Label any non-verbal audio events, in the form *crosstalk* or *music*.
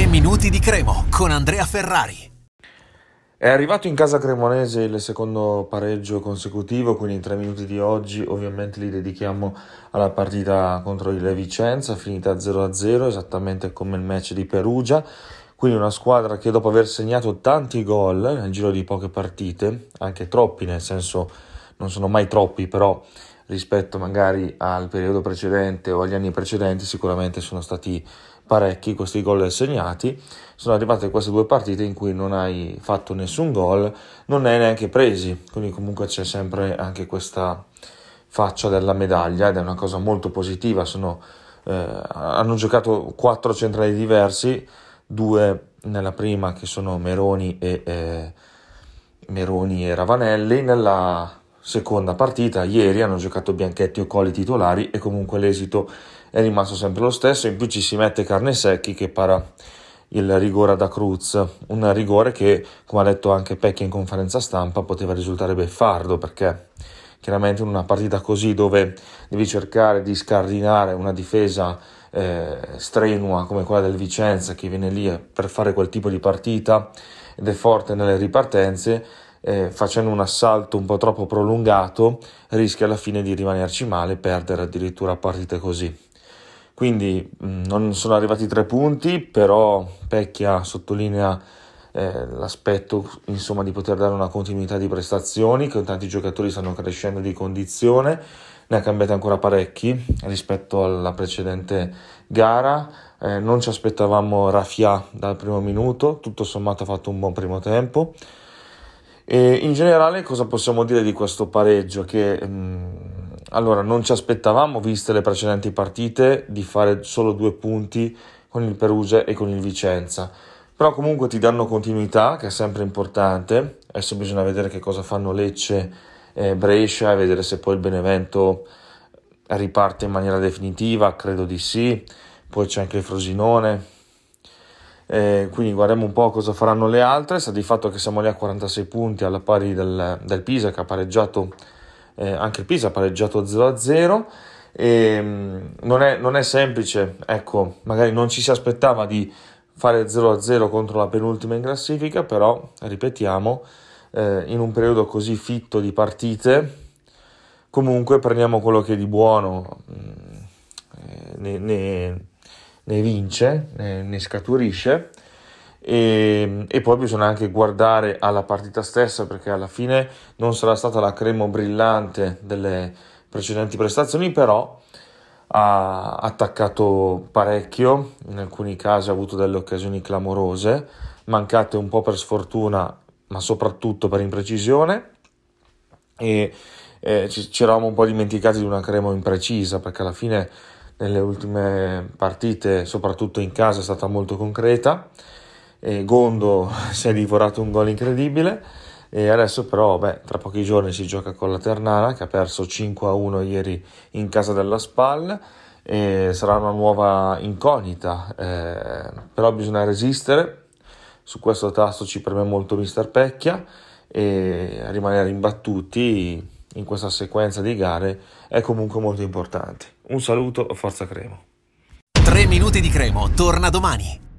3 minuti di Cremo con Andrea Ferrari. È arrivato in casa cremonese il secondo pareggio consecutivo, quindi in tre minuti di oggi ovviamente li dedichiamo alla partita contro il Vicenza, finita 0-0, esattamente come il match di Perugia. Quindi una squadra che dopo aver segnato tanti gol nel giro di poche partite, anche troppi, nel senso non sono mai troppi, però rispetto magari al periodo precedente o agli anni precedenti sicuramente sono stati parecchi questi gol segnati. Sono arrivate queste due partite in cui non hai fatto nessun gol non ne hai neanche presi quindi comunque c'è sempre anche questa faccia della medaglia ed è una cosa molto positiva. Sono, eh, hanno giocato quattro centrali diversi due nella prima che sono Meroni e eh, Meroni e Ravanelli nella seconda partita. Ieri hanno giocato Bianchetti e Coli titolari e comunque l'esito è rimasto sempre lo stesso. In più ci si mette Carne Secchi che para il rigore da Cruz, un rigore che, come ha detto anche Pecchia in conferenza stampa, poteva risultare beffardo perché chiaramente in una partita così dove devi cercare di scardinare una difesa eh, strenua come quella del Vicenza che viene lì per fare quel tipo di partita ed è forte nelle ripartenze eh, facendo un assalto un po' troppo prolungato, rischia alla fine di rimanerci male e perdere addirittura partite così. Quindi mm, non sono arrivati tre punti, però Pecchia sottolinea eh, l'aspetto insomma, di poter dare una continuità di prestazioni, che tanti giocatori stanno crescendo di condizione, ne ha cambiati ancora parecchi rispetto alla precedente gara. Eh, non ci aspettavamo Rafia dal primo minuto, tutto sommato ha fatto un buon primo tempo. E in generale cosa possiamo dire di questo pareggio? Che mh, mm, allora non ci aspettavamo, viste le precedenti partite, di fare solo due punti con il Perugia e con il Vicenza. Però comunque ti danno continuità, che è sempre importante. Adesso bisogna vedere che cosa fanno Lecce e Brescia e vedere se poi il Benevento riparte in maniera definitiva, credo di sì. Poi c'è anche il Frosinone, eh, quindi guardiamo un po' cosa faranno le altre. Sta di fatto che siamo lì a 46 punti alla pari del, del Pisa che ha pareggiato, eh, anche il Pisa ha pareggiato 0-0. E, mm, non, è, non è semplice, ecco, magari non ci si aspettava di fare 0-0 contro la penultima in classifica, però ripetiamo, eh, in un periodo così fitto di partite, comunque prendiamo quello che è di buono, mm, eh, ne, ne, ne vince, ne, ne scaturisce. E, e, poi bisogna anche guardare alla partita stessa perché alla fine non sarà stata la crema brillante delle precedenti prestazioni però ha attaccato parecchio. In alcuni casi ha avuto delle occasioni clamorose mancate un po' per sfortuna ma soprattutto per imprecisione. E eh, ci, ci eravamo un po' dimenticati di una crema imprecisa perché alla fine nelle ultime partite, soprattutto in casa, è stata molto concreta. E Gondo *laughs* si è divorato un gol incredibile. E adesso però beh, tra pochi giorni si gioca con la Ternana che ha perso 5-1 ieri in casa della SPAL. E sarà una nuova incognita eh, però bisogna resistere. Su questo tasto ci preme molto Mister Pecchia. E rimanere imbattuti in questa sequenza di gare è comunque molto importante. Un saluto, forza Cremo. 3 minuti di Cremo, torna domani.